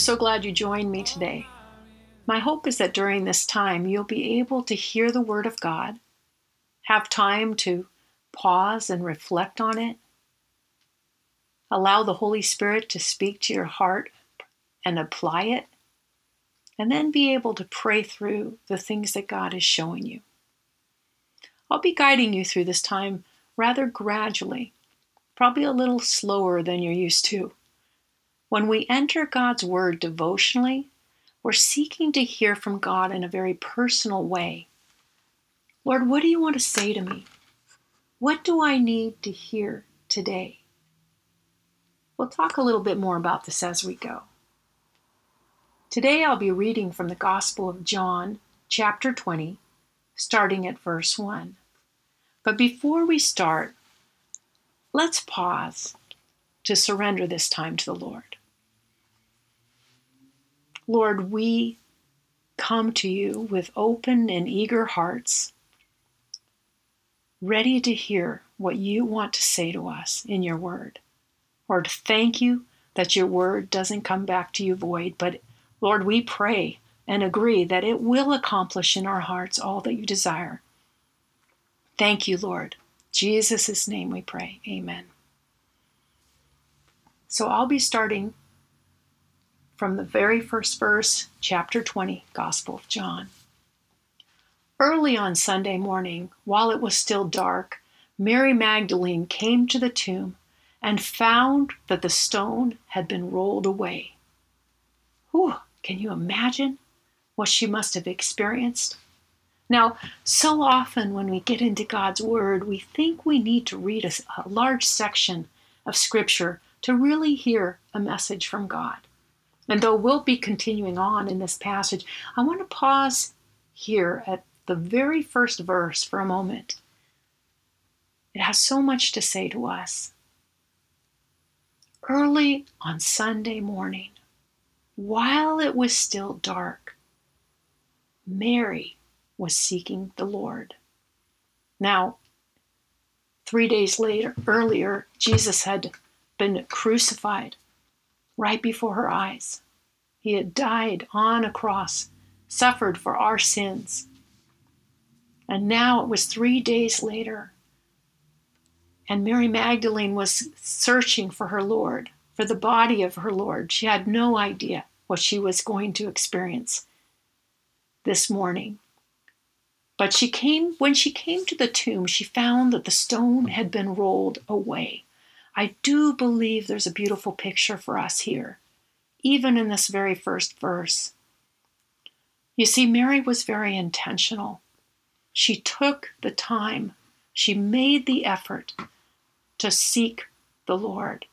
So glad you joined me today. My hope is that during this time you'll be able to hear the Word of God, have time to pause and reflect on it, allow the Holy Spirit to speak to your heart and apply it, and then be able to pray through the things that God is showing you. I'll be guiding you through this time rather gradually, probably a little slower than you're used to. When we enter God's Word devotionally, we're seeking to hear from God in a very personal way. Lord, what do you want to say to me? What do I need to hear today? We'll talk a little bit more about this as we go. Today I'll be reading from the Gospel of John, chapter 20, starting at verse 1. But before we start, let's pause to surrender this time to the Lord. Lord, we come to you with open and eager hearts, ready to hear what you want to say to us in your word. Lord, thank you that your word doesn't come back to you void, but Lord, we pray and agree that it will accomplish in our hearts all that you desire. Thank you, Lord. Jesus' name we pray. Amen. So I'll be starting from the very first verse, chapter 20, Gospel of John. Early on Sunday morning, while it was still dark, Mary Magdalene came to the tomb and found that the stone had been rolled away. Whew, can you imagine what she must have experienced? Now, so often when we get into God's Word, we think we need to read a, a large section of Scripture to really hear a message from God. And though we'll be continuing on in this passage, I want to pause here at the very first verse for a moment. It has so much to say to us. Early on Sunday morning, while it was still dark, Mary was seeking the Lord. Now, three days later, earlier, Jesus had been crucified right before her eyes. He had died on a cross, suffered for our sins. And now it was three days later, and Mary Magdalene was searching for her Lord, for the body of her Lord. She had no idea what she was going to experience this morning. But she came when she came to the tomb, she found that the stone had been rolled away. I do believe there's a beautiful picture for us here, even in this very first verse. You see, Mary was very intentional. She took the time, she made the effort to seek the Lord.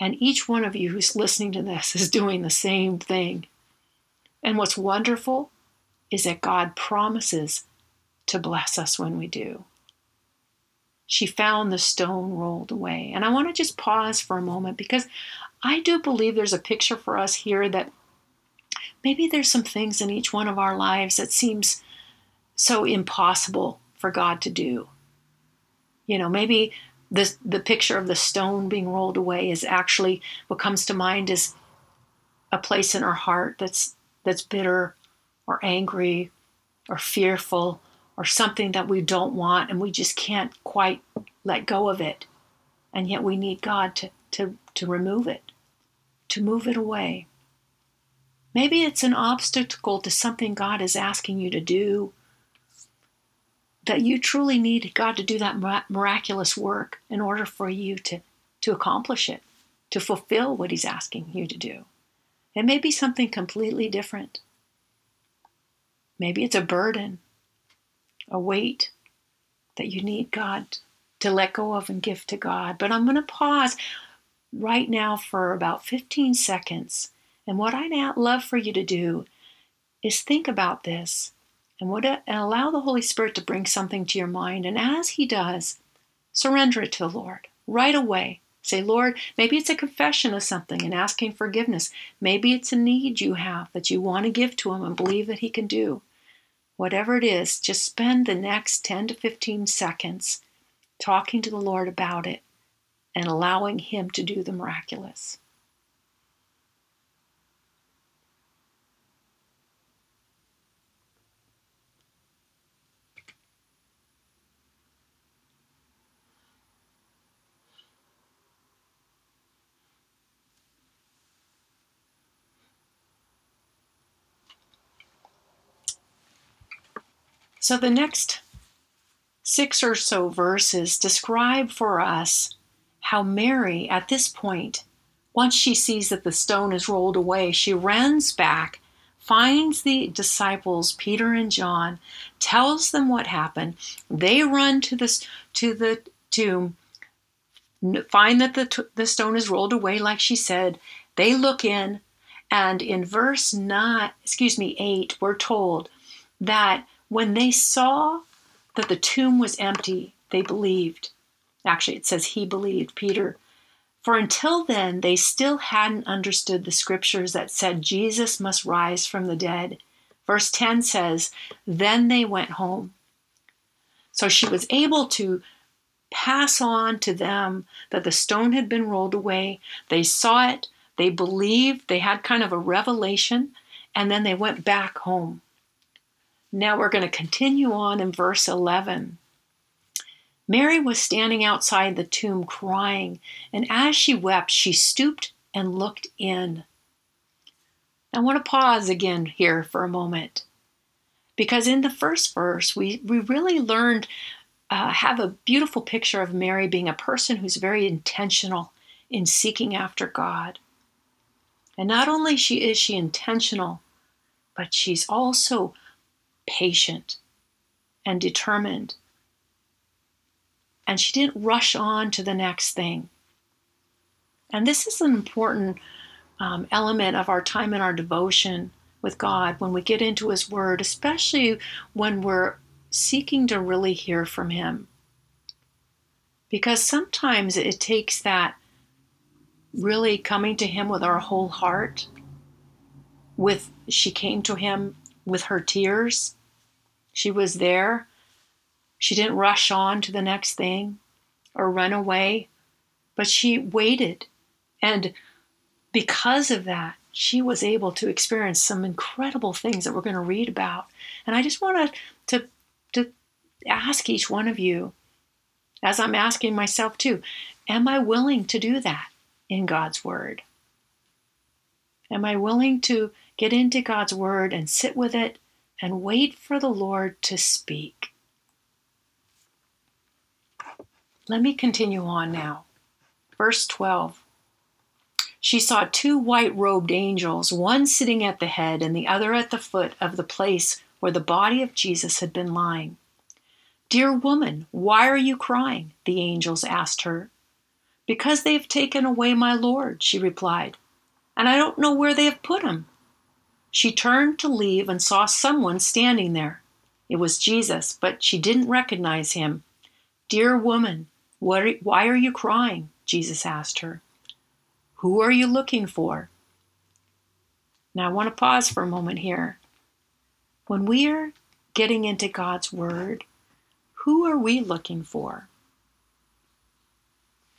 And each one of you who's listening to this is doing the same thing. And what's wonderful is that God promises to bless us when we do she found the stone rolled away. And I want to just pause for a moment because I do believe there's a picture for us here that maybe there's some things in each one of our lives that seems so impossible for God to do. You know, maybe the the picture of the stone being rolled away is actually what comes to mind is a place in our heart that's that's bitter or angry or fearful or something that we don't want and we just can't quite let go of it. And yet we need God to, to, to remove it, to move it away. Maybe it's an obstacle to something God is asking you to do, that you truly need God to do that miraculous work in order for you to, to accomplish it, to fulfill what He's asking you to do. It may be something completely different. Maybe it's a burden a weight that you need God to let go of and give to God. But I'm going to pause right now for about 15 seconds. And what I'd love for you to do is think about this and, what, and allow the Holy Spirit to bring something to your mind. And as He does, surrender it to the Lord right away. Say, Lord, maybe it's a confession of something and asking forgiveness. Maybe it's a need you have that you want to give to Him and believe that He can do whatever it is, just spend the next 10 to 15 seconds talking to the Lord about it and allowing Him to do the miraculous. So the next six or so verses describe for us how Mary, at this point, once she sees that the stone is rolled away, she runs back, finds the disciples, Peter and John, tells them what happened. They run to the, to the tomb, find that the, the stone is rolled away, like she said. They look in, and in verse 9, excuse me, 8, we're told that when they saw that the tomb was empty, they believed. Actually, it says he believed, Peter. For until then, they still hadn't understood the scriptures that said Jesus must rise from the dead. Verse 10 says, Then they went home. So she was able to pass on to them that the stone had been rolled away. They saw it, they believed, they had kind of a revelation, and then they went back home. Now we're going to continue on in verse 11. Mary was standing outside the tomb crying, and as she wept, she stooped and looked in. I want to pause again here for a moment because in the first verse, we, we really learned, uh, have a beautiful picture of Mary being a person who's very intentional in seeking after God. And not only she is she intentional, but she's also patient and determined and she didn't rush on to the next thing. And this is an important um, element of our time in our devotion with God when we get into His Word, especially when we're seeking to really hear from Him. Because sometimes it takes that really coming to Him with our whole heart. With she came to Him with her tears. She was there she didn't rush on to the next thing or run away, but she waited. And because of that, she was able to experience some incredible things that we're going to read about. And I just want to, to, to ask each one of you, as I'm asking myself too, am I willing to do that in God's Word? Am I willing to get into God's Word and sit with it and wait for the Lord to speak? Let me continue on now. Verse 12. She saw two white robed angels, one sitting at the head and the other at the foot of the place where the body of Jesus had been lying. Dear woman, why are you crying? The angels asked her. Because they have taken away my Lord, she replied, and I don't know where they have put him. She turned to leave and saw someone standing there. It was Jesus, but she didn't recognize him. Dear woman, what, why are you crying? Jesus asked her. Who are you looking for? Now, I want to pause for a moment here. When we are getting into God's Word, who are we looking for?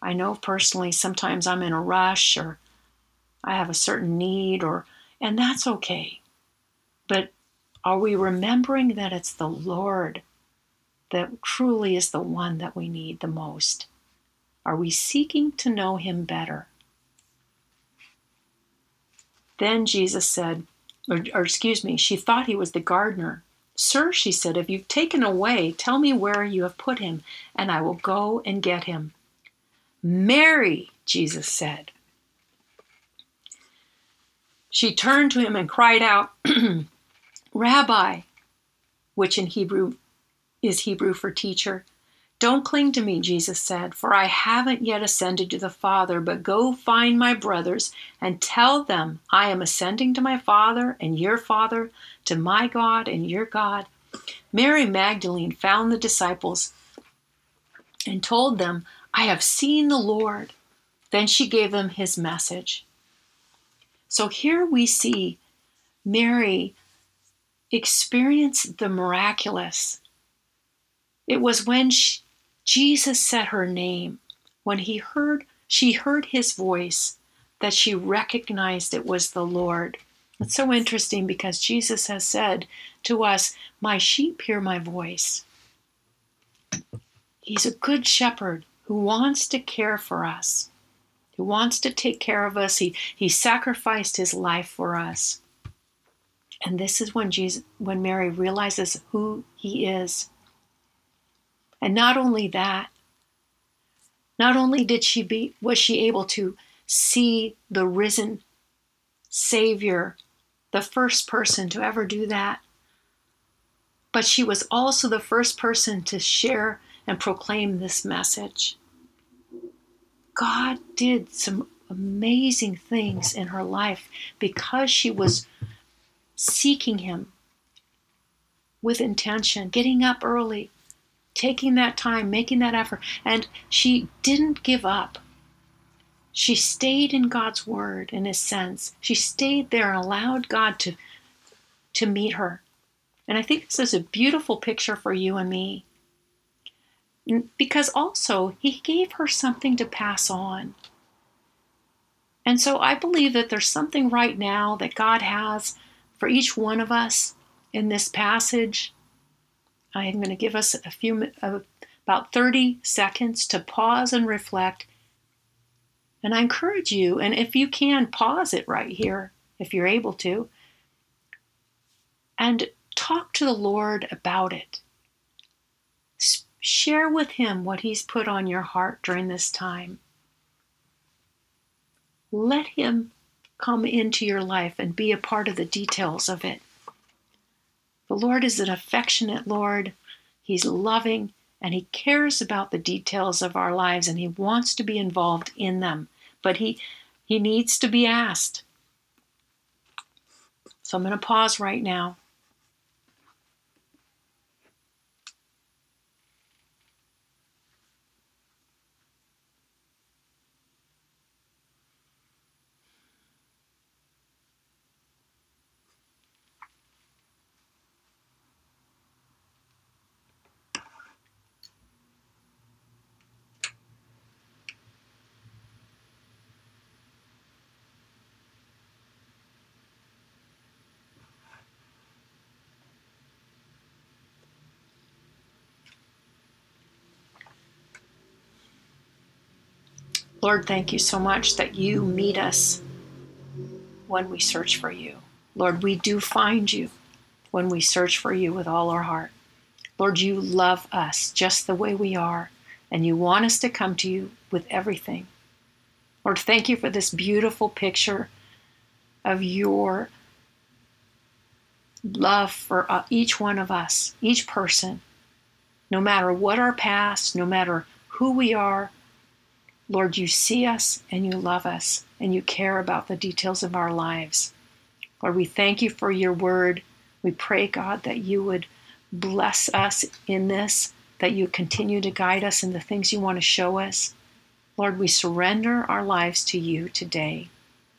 I know personally sometimes I'm in a rush or I have a certain need or and that's okay. But are we remembering that it's the Lord that truly is the one that we need the most? Are we seeking to know him better? Then Jesus said, or, or, excuse me, she thought he was the gardener. Sir, she said, if you've taken away, tell me where you have put him, and I will go and get him. Mary, Jesus said. She turned to him and cried out, Rabbi, which in Hebrew is Hebrew for teacher. Don't cling to me, Jesus said, for I haven't yet ascended to the Father, but go find my brothers and tell them I am ascending to my Father and your Father, to my God and your God. Mary Magdalene found the disciples and told them, I have seen the Lord. Then she gave them his message. So here we see Mary experience the miraculous it was when she, Jesus said her name, when he heard she heard his voice, that she recognized it was the Lord. It's so interesting because Jesus has said to us, My sheep hear my voice. He's a good shepherd who wants to care for us, who wants to take care of us. He, he sacrificed his life for us. And this is when Jesus when Mary realizes who he is. And not only that, not only did she be was she able to see the risen savior, the first person to ever do that, but she was also the first person to share and proclaim this message. God did some amazing things in her life because she was seeking Him with intention, getting up early, taking that time, making that effort. And she didn't give up. She stayed in God's word, in a sense. She stayed there and allowed God to, to meet her. And I think this is a beautiful picture for you and me. Because also, He gave her something to pass on. And so I believe that there's something right now that God has for each one of us in this passage. I am going to give us a few, uh, about 30 seconds to pause and reflect. And I encourage you, and if you can, pause it right here if you're able to, and talk to the Lord about it. Share with Him what He's put on your heart during this time. Let Him come into your life and be a part of the details of it. The Lord is an affectionate Lord. He's loving and He cares about the details of our lives and He wants to be involved in them. But He, he needs to be asked. So I'm going to pause right now. Lord, thank you so much that you meet us when we search for you. Lord, we do find you when we search for you with all our heart. Lord, you love us just the way we are, and you want us to come to you with everything. Lord, thank you for this beautiful picture of your love for uh, each one of us, each person, no matter what our past, no matter who we are, Lord, you see us and you love us and you care about the details of our lives. Lord, we thank you for your word. We pray, God, that you would bless us in this, that you continue to guide us in the things you want to show us. Lord, we surrender our lives to you today.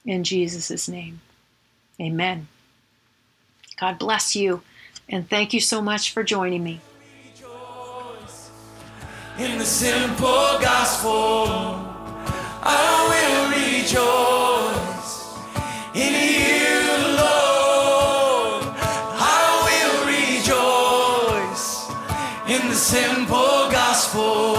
In Jesus' name, amen. God bless you, and thank you so much for joining me in the simple gospel. I will rejoice in you, Lord. I will rejoice in the simple gospel,